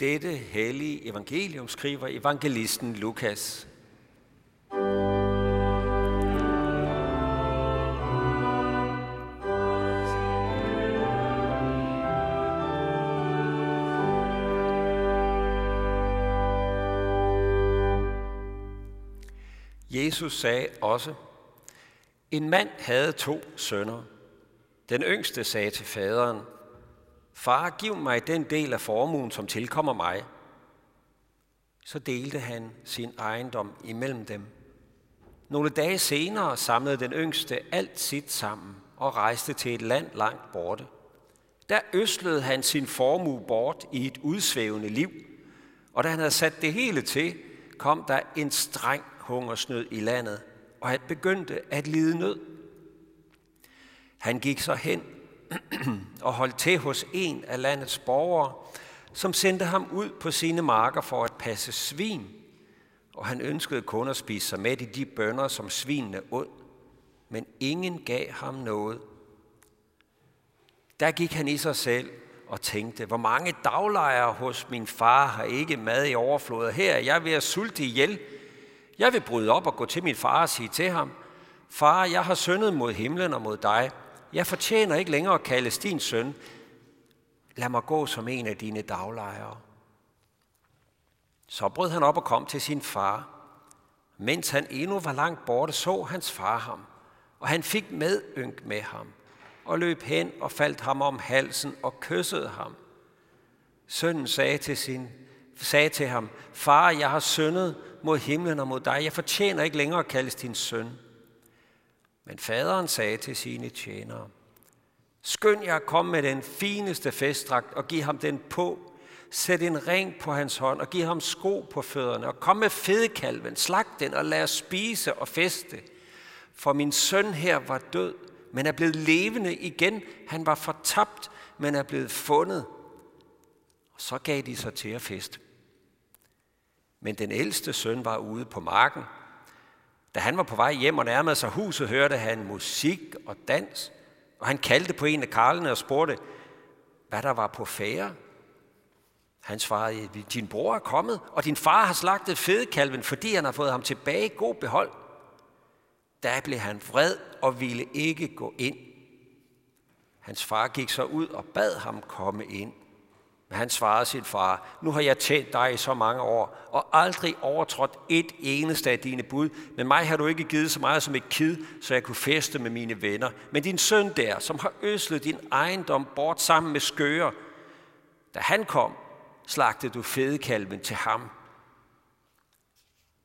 dette hellige evangelium, skriver evangelisten Lukas. Jesus sagde også, en mand havde to sønner. Den yngste sagde til faderen, Far, giv mig den del af formuen, som tilkommer mig. Så delte han sin ejendom imellem dem. Nogle dage senere samlede den yngste alt sit sammen og rejste til et land langt borte. Der øslede han sin formue bort i et udsvævende liv, og da han havde sat det hele til, kom der en streng hungersnød i landet, og han begyndte at lide nød. Han gik så hen og holdt til hos en af landets borgere, som sendte ham ud på sine marker for at passe svin, og han ønskede kun at spise sig med i de bønder, som svinene åd, men ingen gav ham noget. Der gik han i sig selv og tænkte, hvor mange daglejere hos min far har ikke mad i overflod, her jeg er ved at sulte ihjel. Jeg vil bryde op og gå til min far og sige til ham, Far, jeg har syndet mod himlen og mod dig, jeg fortjener ikke længere at kaldes din søn. Lad mig gå som en af dine daglejere. Så brød han op og kom til sin far. Mens han endnu var langt borte, så hans far ham, og han fik medynk med ham, og løb hen og faldt ham om halsen og kyssede ham. Sønnen sagde til, sin, sagde til ham, Far, jeg har syndet mod himlen og mod dig. Jeg fortjener ikke længere at kaldes din søn. Men faderen sagde til sine tjenere, Skynd jer at komme med den fineste festdragt og giv ham den på. Sæt en ring på hans hånd og giv ham sko på fødderne. Og kom med fedekalven, slag den og lad os spise og feste. For min søn her var død, men er blevet levende igen. Han var fortabt, men er blevet fundet. Og så gav de sig til at feste. Men den ældste søn var ude på marken – da han var på vej hjem og nærmede sig huset, hørte han musik og dans, og han kaldte på en af karlene og spurgte, hvad der var på fære. Han svarede, din bror er kommet, og din far har slagtet fedekalven, fordi han har fået ham tilbage i god behold. Da blev han vred og ville ikke gå ind. Hans far gik så ud og bad ham komme ind. Men han svarede sin far, nu har jeg tjent dig i så mange år, og aldrig overtrådt et eneste af dine bud. Men mig har du ikke givet så meget som et kid, så jeg kunne feste med mine venner. Men din søn der, som har øslet din ejendom bort sammen med skøger, da han kom, slagtede du fedekalven til ham.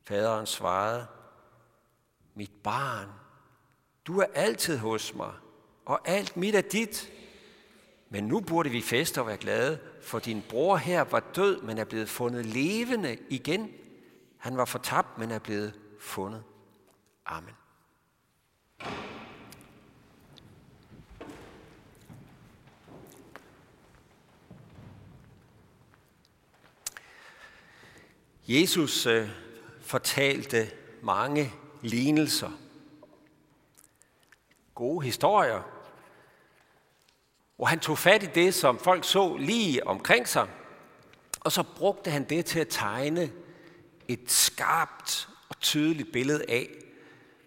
Faderen svarede, mit barn, du er altid hos mig, og alt mit er dit. Men nu burde vi feste og være glade, for din bror her var død, men er blevet fundet levende igen. Han var fortabt, men er blevet fundet. Amen. Jesus øh, fortalte mange lignelser. Gode historier, hvor han tog fat i det, som folk så lige omkring sig, og så brugte han det til at tegne et skarpt og tydeligt billede af,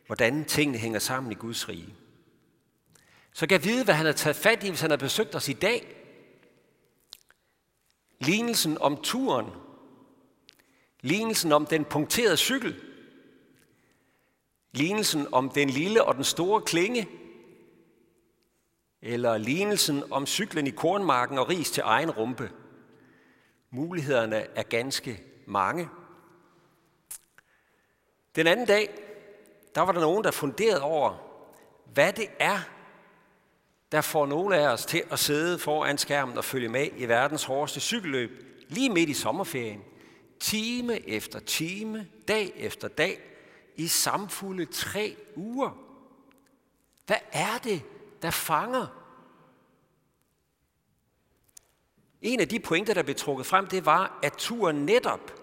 hvordan tingene hænger sammen i Guds rige. Så kan jeg vide, hvad han har taget fat i, hvis han har besøgt os i dag. Lignelsen om turen. Lignelsen om den punkterede cykel. Lignelsen om den lille og den store klinge eller lignelsen om cyklen i kornmarken og ris til egen rumpe. Mulighederne er ganske mange. Den anden dag, der var der nogen, der funderede over, hvad det er, der får nogle af os til at sidde foran skærmen og følge med i verdens hårdeste cykelløb, lige midt i sommerferien. Time efter time, dag efter dag, i samfulde tre uger. Hvad er det, der fanger. En af de pointer, der blev trukket frem, det var, at turen netop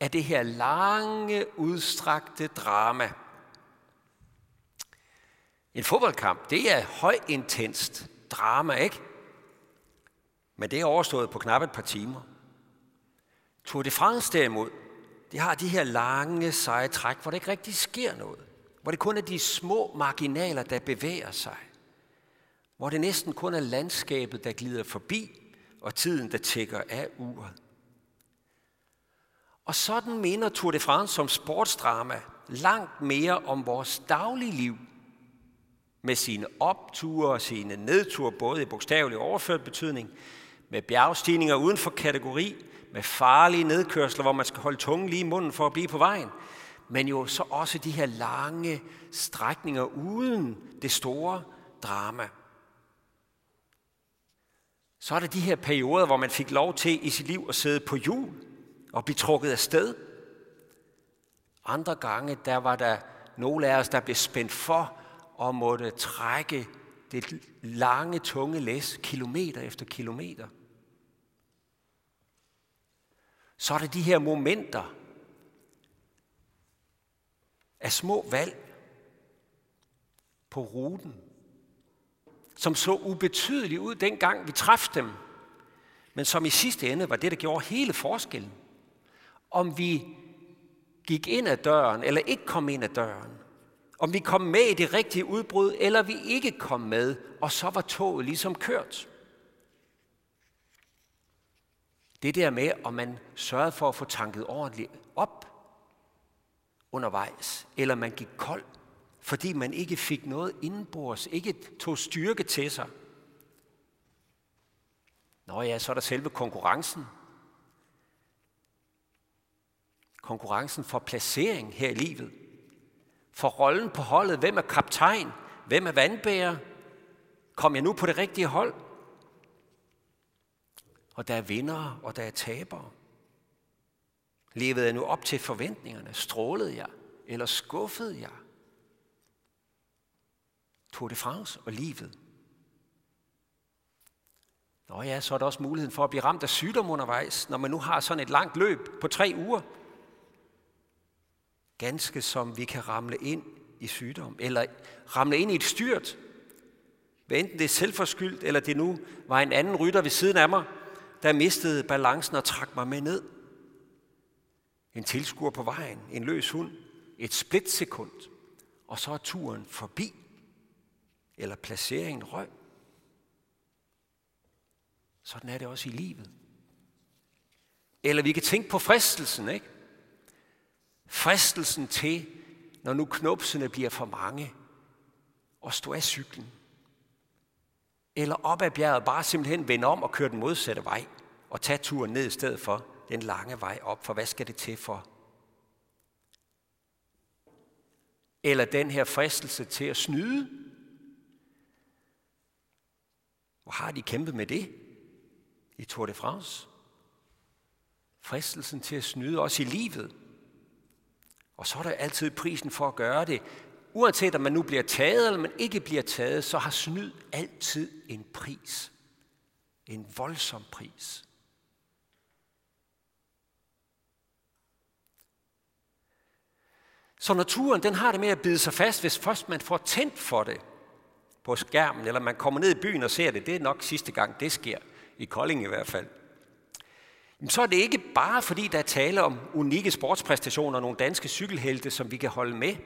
er det her lange, udstrakte drama. En fodboldkamp, det er højintenst drama, ikke? Men det er overstået på knap et par timer. Tour de France derimod, de har de her lange, seje træk, hvor der ikke rigtig sker noget. Hvor det kun er de små marginaler, der bevæger sig. Hvor det næsten kun er landskabet, der glider forbi, og tiden, der tækker af uret. Og sådan minder Tour de France som sportsdrama langt mere om vores daglige liv, med sine opture og sine nedture, både i bogstavelig overført betydning, med bjergstigninger uden for kategori, med farlige nedkørsler, hvor man skal holde tungen lige i munden for at blive på vejen, men jo så også de her lange strækninger uden det store drama. Så er der de her perioder, hvor man fik lov til i sit liv at sidde på jul og blive trukket af sted. Andre gange, der var der nogle af os, der blev spændt for og måtte trække det lange, tunge læs kilometer efter kilometer. Så er der de her momenter af små valg på ruten, som så ubetydelige ud dengang vi træffede dem, men som i sidste ende var det, der gjorde hele forskellen. Om vi gik ind ad døren eller ikke kom ind ad døren. Om vi kom med i det rigtige udbrud, eller vi ikke kom med, og så var toget ligesom kørt. Det der med, om man sørgede for at få tanket ordentligt op undervejs, eller man gik kold, fordi man ikke fik noget indbords, ikke tog styrke til sig. Nå ja, så er der selve konkurrencen. Konkurrencen for placering her i livet. For rollen på holdet. Hvem er kaptajn? Hvem er vandbærer? Kom jeg nu på det rigtige hold? Og der er vindere, og der er tabere. Levede jeg nu op til forventningerne? Strålede jeg? Eller skuffede jeg? Tour de France og livet. Nå ja, så er der også muligheden for at blive ramt af sygdom undervejs, når man nu har sådan et langt løb på tre uger. Ganske som vi kan ramle ind i sygdom, eller ramle ind i et styrt. Hvad enten det er selvforskyldt, eller det nu var en anden rytter ved siden af mig, der mistede balancen og trak mig med ned. En tilskuer på vejen, en løs hund, et splitsekund, og så er turen forbi, eller placeringen røg. Sådan er det også i livet. Eller vi kan tænke på fristelsen, ikke? Fristelsen til, når nu knopsene bliver for mange, og stå af cyklen. Eller op ad bjerget, bare simpelthen vende om og køre den modsatte vej, og tage turen ned i stedet for den lange vej op, for hvad skal det til for? Eller den her fristelse til at snyde. Hvor har de kæmpet med det i Tour de France? Fristelsen til at snyde os i livet. Og så er der altid prisen for at gøre det. Uanset om man nu bliver taget eller man ikke bliver taget, så har snyd altid en pris. En voldsom pris. Så naturen den har det med at bide sig fast, hvis først man får tændt for det på skærmen, eller man kommer ned i byen og ser det. Det er nok sidste gang, det sker. I Kolding i hvert fald så er det ikke bare fordi, der er tale om unikke sportspræstationer og nogle danske cykelhelte, som vi kan holde med.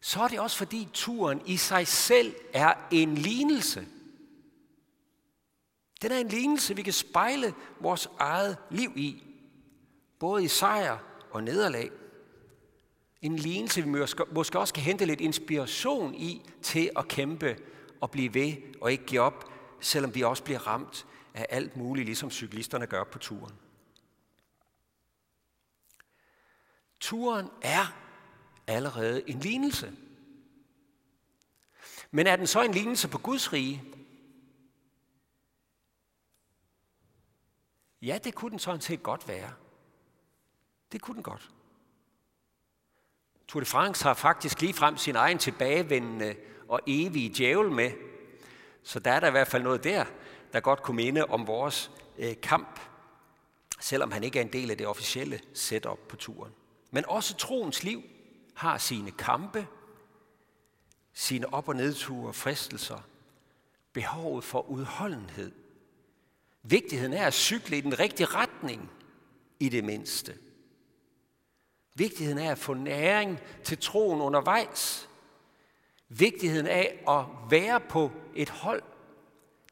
Så er det også fordi turen i sig selv er en lignelse. Den er en lignelse, vi kan spejle vores eget liv i. Både i sejr og nederlag. En lignelse, vi måske også kan hente lidt inspiration i til at kæmpe og blive ved og ikke give op, selvom vi også bliver ramt af alt muligt, ligesom cyklisterne gør på turen. Turen er allerede en lignelse. Men er den så en lignelse på Guds rige? Ja, det kunne den sådan set godt være. Det kunne den godt. Tour de France har faktisk lige frem sin egen tilbagevendende og evige djævel med. Så der er der i hvert fald noget der, der godt kunne minde om vores øh, kamp, selvom han ikke er en del af det officielle setup på turen. Men også troens liv har sine kampe, sine op- og nedture, fristelser, behovet for udholdenhed. Vigtigheden er at cykle i den rigtige retning, i det mindste. Vigtigheden af at få næring til troen undervejs. Vigtigheden af at være på et hold,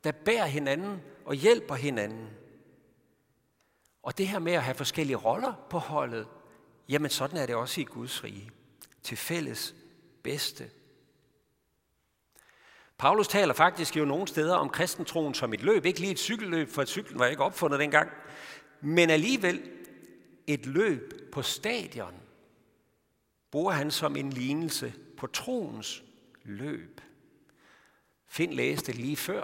der bærer hinanden og hjælper hinanden. Og det her med at have forskellige roller på holdet, jamen sådan er det også i Guds rige. Til fælles bedste. Paulus taler faktisk jo nogle steder om kristentroen som et løb. Ikke lige et cykelløb, for et cyklen var ikke opfundet dengang. Men alligevel et løb på stadion bruger han som en lignelse på troens løb. Find læste lige før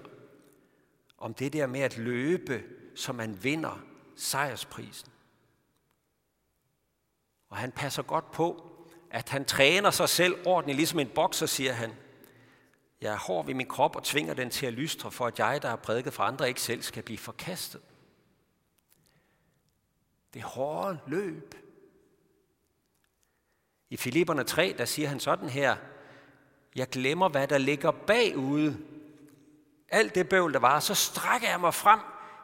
om det der med at løbe, så man vinder sejrsprisen. Og han passer godt på, at han træner sig selv ordentligt, ligesom en bokser, siger han. Jeg er hård ved min krop og tvinger den til at lystre, for at jeg, der har prædiket for andre, ikke selv skal blive forkastet. Det hårde løb. I Filipperne 3, der siger han sådan her, jeg glemmer, hvad der ligger bagude. Alt det bøvl, der var, så strækker jeg mig frem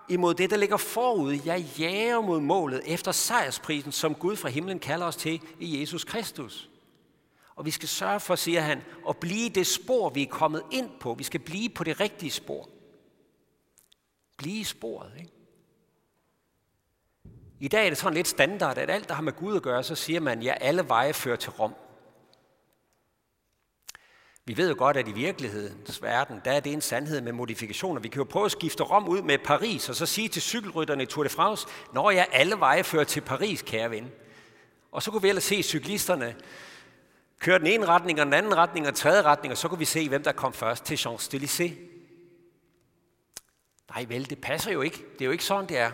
imod det, der ligger forude. Jeg jager mod målet efter sejrsprisen, som Gud fra himlen kalder os til i Jesus Kristus. Og vi skal sørge for, siger han, at blive det spor, vi er kommet ind på. Vi skal blive på det rigtige spor. Blive i sporet, ikke? I dag er det sådan lidt standard, at alt, der har med Gud at gøre, så siger man, ja, alle veje fører til Rom. Vi ved jo godt, at i virkelighedens verden, der er det en sandhed med modifikationer. Vi kan jo prøve at skifte Rom ud med Paris, og så sige til cykelrytterne i Tour de France, når jeg alle veje fører til Paris, kære ven. Og så kunne vi ellers se cyklisterne køre den ene retning, og den anden retning, og den tredje retning, og så kunne vi se, hvem der kom først til Champs-Élysées. Nej vel, det passer jo ikke. Det er jo ikke sådan, det er.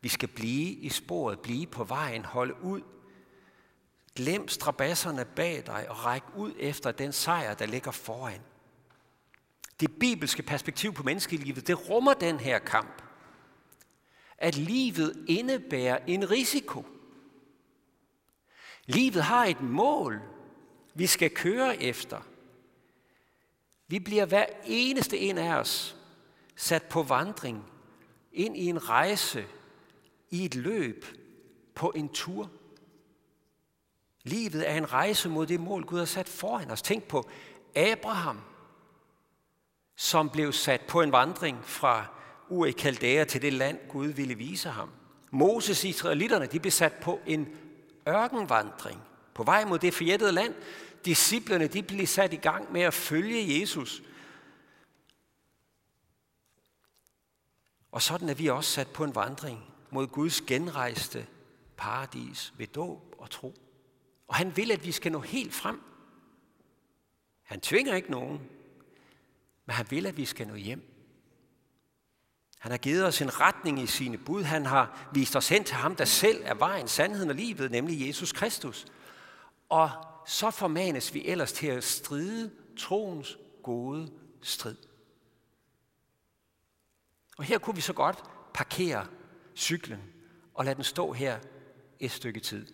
Vi skal blive i sporet, blive på vejen, holde ud. Glem strabasserne bag dig og ræk ud efter den sejr, der ligger foran. Det bibelske perspektiv på menneskelivet, det rummer den her kamp. At livet indebærer en risiko. Livet har et mål, vi skal køre efter. Vi bliver hver eneste en af os sat på vandring ind i en rejse, i et løb, på en tur. Livet er en rejse mod det mål, Gud har sat foran os. Tænk på Abraham, som blev sat på en vandring fra Ur i Kaldæa til det land, Gud ville vise ham. Moses israelitterne, de blev sat på en ørkenvandring på vej mod det forjættede land. Disciplerne, de blev sat i gang med at følge Jesus. Og sådan er vi også sat på en vandring mod Guds genrejste paradis ved dåb og tro. Og han vil, at vi skal nå helt frem. Han tvinger ikke nogen, men han vil, at vi skal nå hjem. Han har givet os en retning i sine bud. Han har vist os hen til ham, der selv er vejen, sandheden og livet, nemlig Jesus Kristus. Og så formanes vi ellers til at stride troens gode strid. Og her kunne vi så godt parkere cyklen og lade den stå her et stykke tid.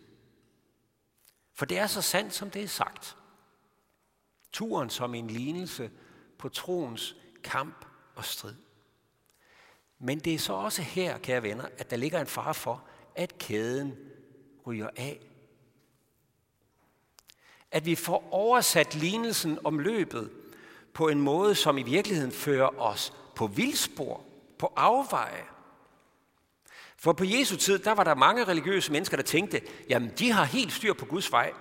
For det er så sandt, som det er sagt. Turen som en lignelse på troens kamp og strid. Men det er så også her, kære venner, at der ligger en far for, at kæden ryger af. At vi får oversat lignelsen om løbet på en måde, som i virkeligheden fører os på vildspor, på afveje. For på Jesu tid, der var der mange religiøse mennesker, der tænkte, jamen de har helt styr på Guds vej.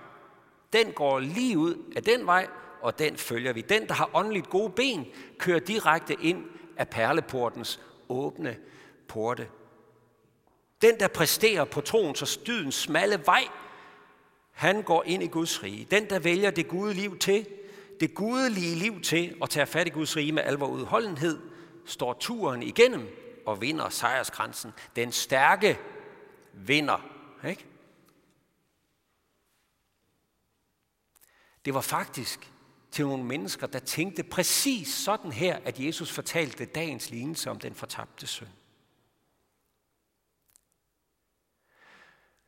Den går lige ud af den vej, og den følger vi. Den, der har åndeligt gode ben, kører direkte ind af perleportens åbne porte. Den, der præsterer på troens og stydens smalle vej, han går ind i Guds rige. Den, der vælger det gode liv til, det gudelige liv til og tage fat i Guds rige med alvor udholdenhed, står turen igennem og vinder sejrskransen. Den stærke vinder. Ikke? Det var faktisk til nogle mennesker, der tænkte præcis sådan her, at Jesus fortalte dagens lignelse om den fortabte søn.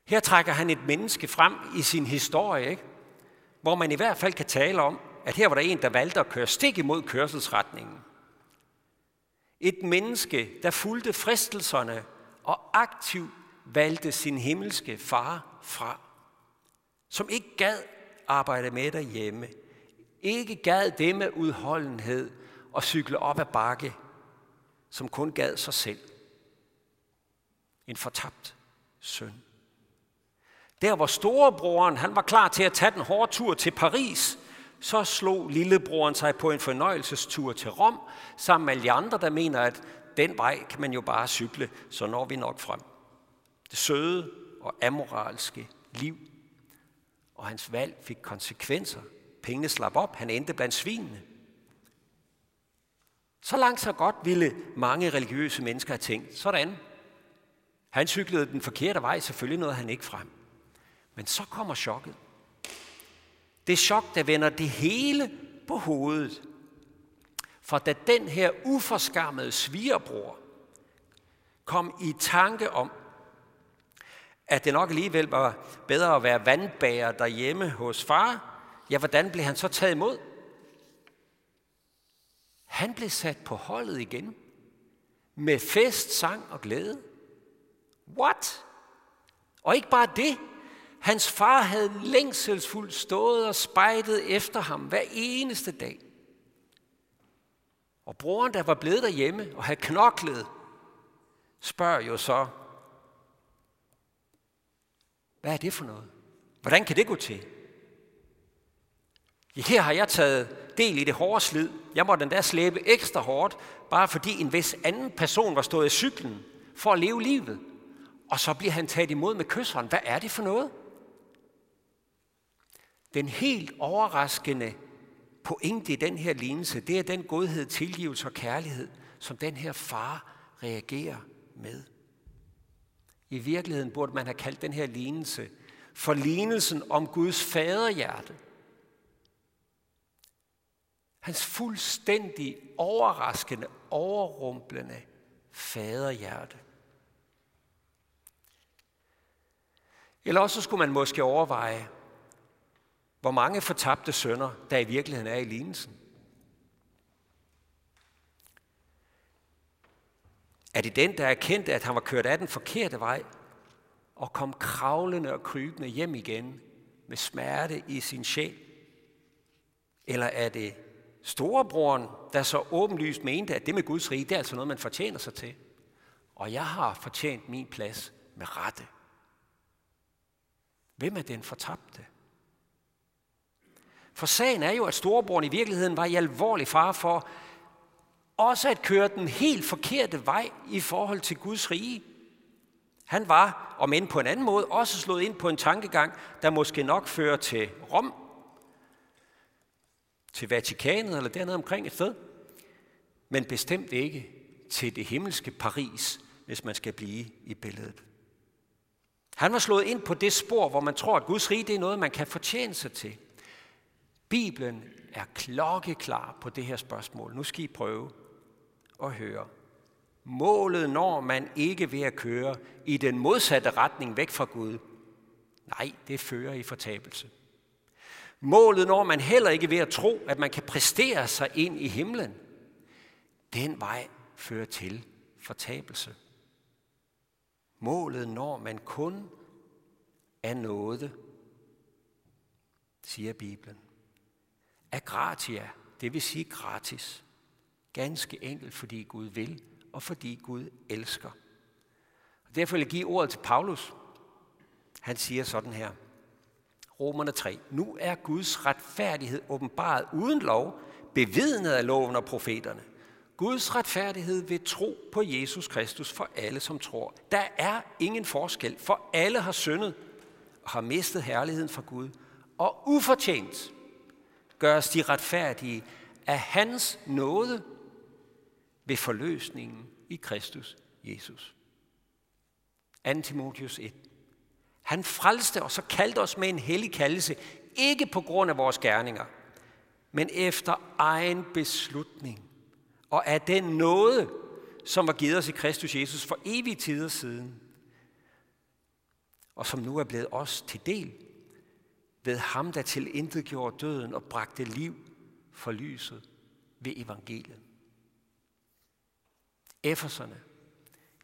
Her trækker han et menneske frem i sin historie, ikke? hvor man i hvert fald kan tale om, at her var der en, der valgte at køre stik imod kørselsretningen. Et menneske, der fulgte fristelserne og aktivt valgte sin himmelske far fra. Som ikke gad arbejde med derhjemme. Ikke gad det med udholdenhed og cykle op ad bakke, som kun gad sig selv. En fortabt søn. Der hvor storebroren han var klar til at tage den hårde tur til Paris, så slog lillebroren sig på en fornøjelsestur til Rom, sammen med alle de andre, der mener, at den vej kan man jo bare cykle, så når vi nok frem. Det søde og amoralske liv. Og hans valg fik konsekvenser. Pengene slap op, han endte blandt svinene. Så langt så godt ville mange religiøse mennesker have tænkt. Sådan. Han cyklede den forkerte vej, selvfølgelig nåede han ikke frem. Men så kommer chokket. Det chok, der vender det hele på hovedet. For da den her uforskammede svigerbror kom i tanke om, at det nok alligevel var bedre at være vandbærer derhjemme hos far, ja, hvordan blev han så taget imod? Han blev sat på holdet igen. Med fest, sang og glæde. What? Og ikke bare det. Hans far havde længselsfuldt stået og spejdet efter ham hver eneste dag. Og broren, der var blevet derhjemme og havde knoklet, spørger jo så, hvad er det for noget? Hvordan kan det gå til? Ja, her har jeg taget del i det hårde slid. Jeg måtte endda slæbe ekstra hårdt, bare fordi en vis anden person var stået i cyklen for at leve livet. Og så bliver han taget imod med kysseren. Hvad er det for noget? Den helt overraskende pointe i den her lignelse, det er den godhed, tilgivelse og kærlighed, som den her far reagerer med. I virkeligheden burde man have kaldt den her lignelse for lignelsen om Guds faderhjerte. Hans fuldstændig overraskende, overrumplende faderhjerte. Eller også skulle man måske overveje, hvor mange fortabte sønder, der i virkeligheden er i lignelsen. Er det den, der erkendte, at han var kørt af den forkerte vej, og kom kravlende og krybende hjem igen med smerte i sin sjæl? Eller er det storebroren, der så åbenlyst mente, at det med Guds rige, det er altså noget, man fortjener sig til? Og jeg har fortjent min plads med rette. Hvem er den fortabte? For sagen er jo, at storebroren i virkeligheden var i alvorlig fare for også at køre den helt forkerte vej i forhold til Guds rige. Han var, om end på en anden måde, også slået ind på en tankegang, der måske nok fører til Rom, til Vatikanet eller dernede omkring et sted, men bestemt ikke til det himmelske Paris, hvis man skal blive i billedet. Han var slået ind på det spor, hvor man tror, at Guds rige det er noget, man kan fortjene sig til. Bibelen er klokkeklar på det her spørgsmål. Nu skal I prøve at høre. Målet når man ikke ved at køre i den modsatte retning væk fra Gud. Nej, det fører i fortabelse. Målet når man heller ikke ved at tro, at man kan præstere sig ind i himlen. Den vej fører til fortabelse. Målet når man kun er noget, siger Bibelen. Er gratia, det vil sige gratis. Ganske enkelt, fordi Gud vil, og fordi Gud elsker. Og derfor vil jeg give ordet til Paulus. Han siger sådan her. Romerne 3. Nu er Guds retfærdighed åbenbaret uden lov, bevidnet af loven og profeterne. Guds retfærdighed ved tro på Jesus Kristus for alle, som tror. Der er ingen forskel, for alle har syndet og har mistet herligheden fra Gud. Og ufortjent gøres de retfærdige af hans nåde ved forløsningen i Kristus Jesus. 2. Timotius 1. Han frelste os og kaldte os med en hellig kaldelse, ikke på grund af vores gerninger, men efter egen beslutning og af den nåde, som var givet os i Kristus Jesus for evige tider siden, og som nu er blevet os til del ved ham, der til intet gjorde døden og bragte liv for lyset ved evangeliet. Efeserne.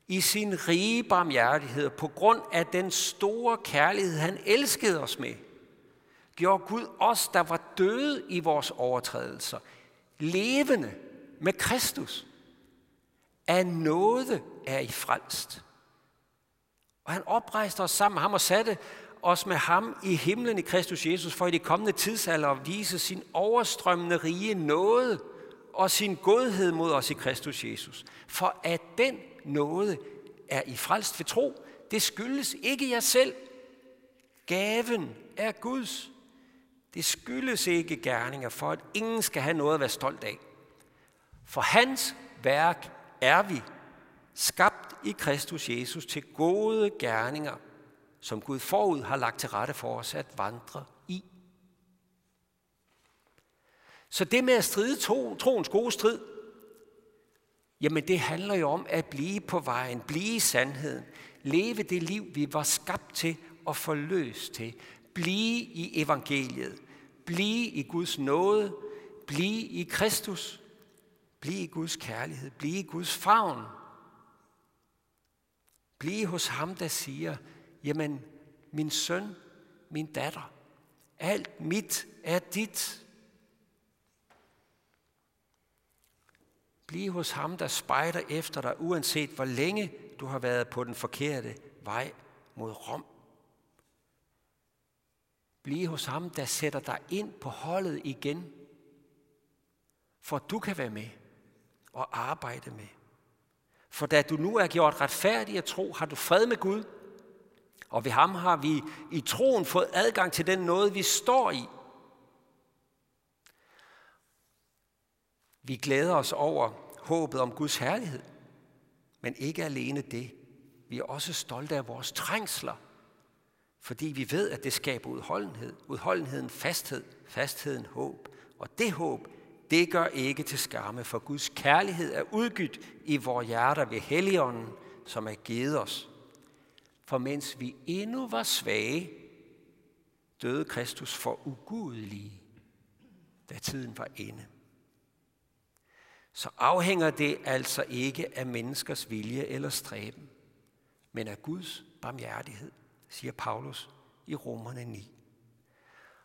i sin rige barmhjertighed, på grund af den store kærlighed, han elskede os med, gjorde Gud os, der var døde i vores overtrædelser, levende med Kristus. Af nåde er I frelst. Og han oprejste os sammen med ham og satte os med ham i himlen i Kristus Jesus, for i de kommende tidsalder at vise sin overstrømmende rige nåde og sin godhed mod os i Kristus Jesus. For at den nåde er I frelst ved tro, det skyldes ikke jer selv. Gaven er Guds. Det skyldes ikke gerninger, for at ingen skal have noget at være stolt af. For hans værk er vi, skabt i Kristus Jesus til gode gerninger, som Gud forud har lagt til rette for os at vandre i. Så det med at stride to, troens gode strid, jamen det handler jo om at blive på vejen, blive i sandheden, leve det liv, vi var skabt til og forløst til, blive i evangeliet, blive i Guds nåde, blive i Kristus, blive i Guds kærlighed, blive i Guds favn. Blive hos ham, der siger, jamen, min søn, min datter, alt mit er dit. Bliv hos ham, der spejder efter dig, uanset hvor længe du har været på den forkerte vej mod Rom. Bliv hos ham, der sætter dig ind på holdet igen, for du kan være med og arbejde med. For da du nu er gjort retfærdig at tro, har du fred med Gud, og ved ham har vi i troen fået adgang til den noget, vi står i. Vi glæder os over håbet om Guds herlighed, men ikke alene det. Vi er også stolte af vores trængsler, fordi vi ved, at det skaber udholdenhed. Udholdenheden fasthed, fastheden håb. Og det håb, det gør ikke til skamme, for Guds kærlighed er udgydt i vores hjerter ved Helligånden, som er givet os. For mens vi endnu var svage, døde Kristus for ugudelige, da tiden var inde. Så afhænger det altså ikke af menneskers vilje eller stræben, men af Guds barmhjertighed, siger Paulus i Romerne 9.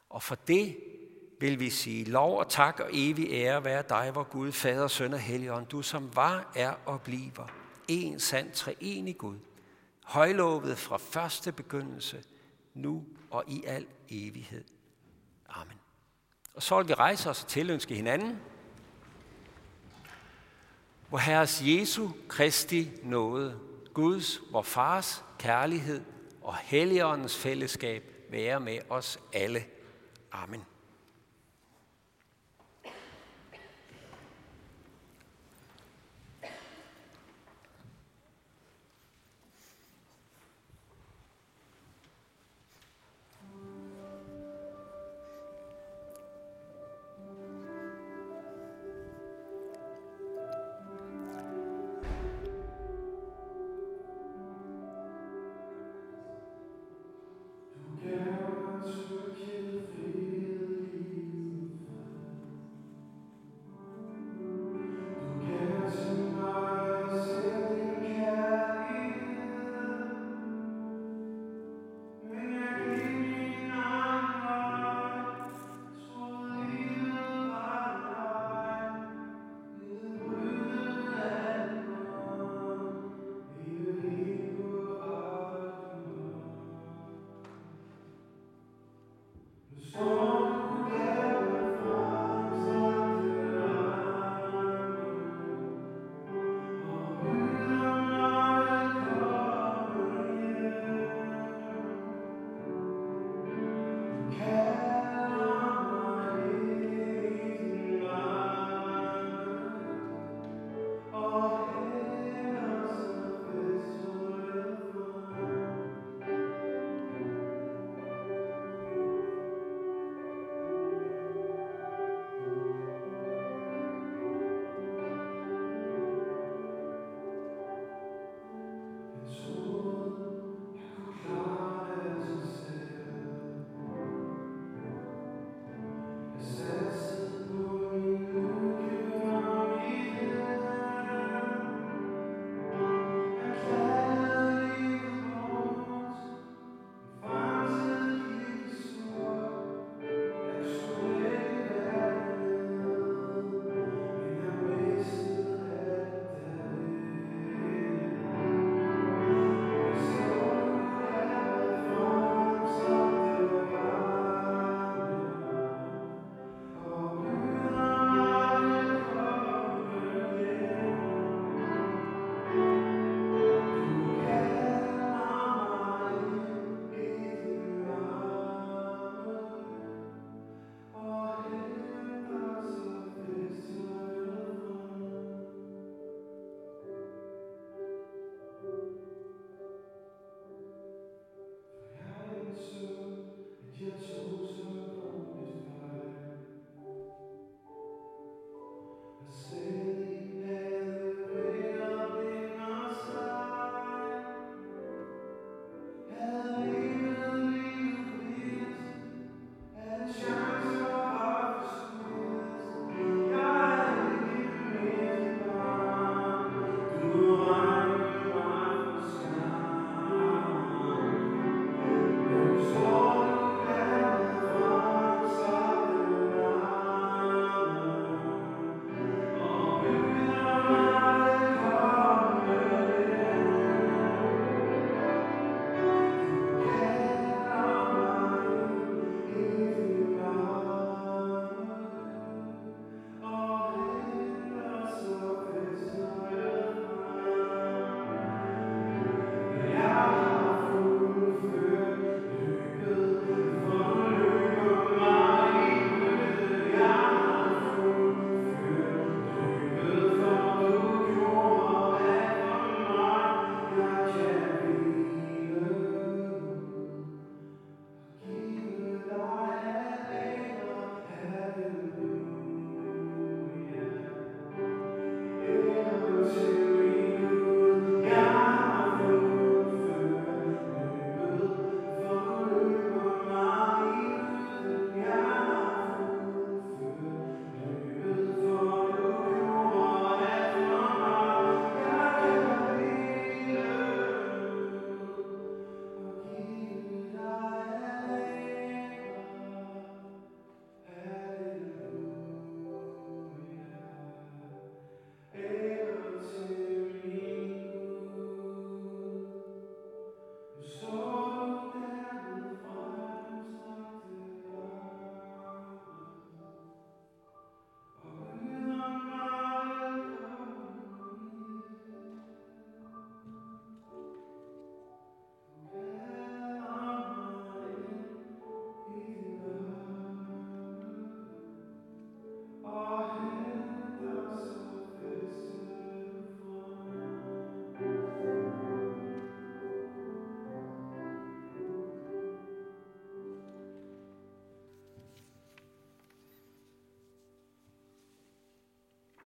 Og for det vil vi sige lov og tak og evig ære være dig, vor Gud, Fader, Søn og Helligånd, du som var, er og bliver en sand treenig Gud, højlovet fra første begyndelse, nu og i al evighed. Amen. Og så vil vi rejse os og tilønske hinanden, hvor Herres Jesu Kristi nåde, Guds, vor Fars kærlighed og Helligåndens fællesskab være med os alle. Amen.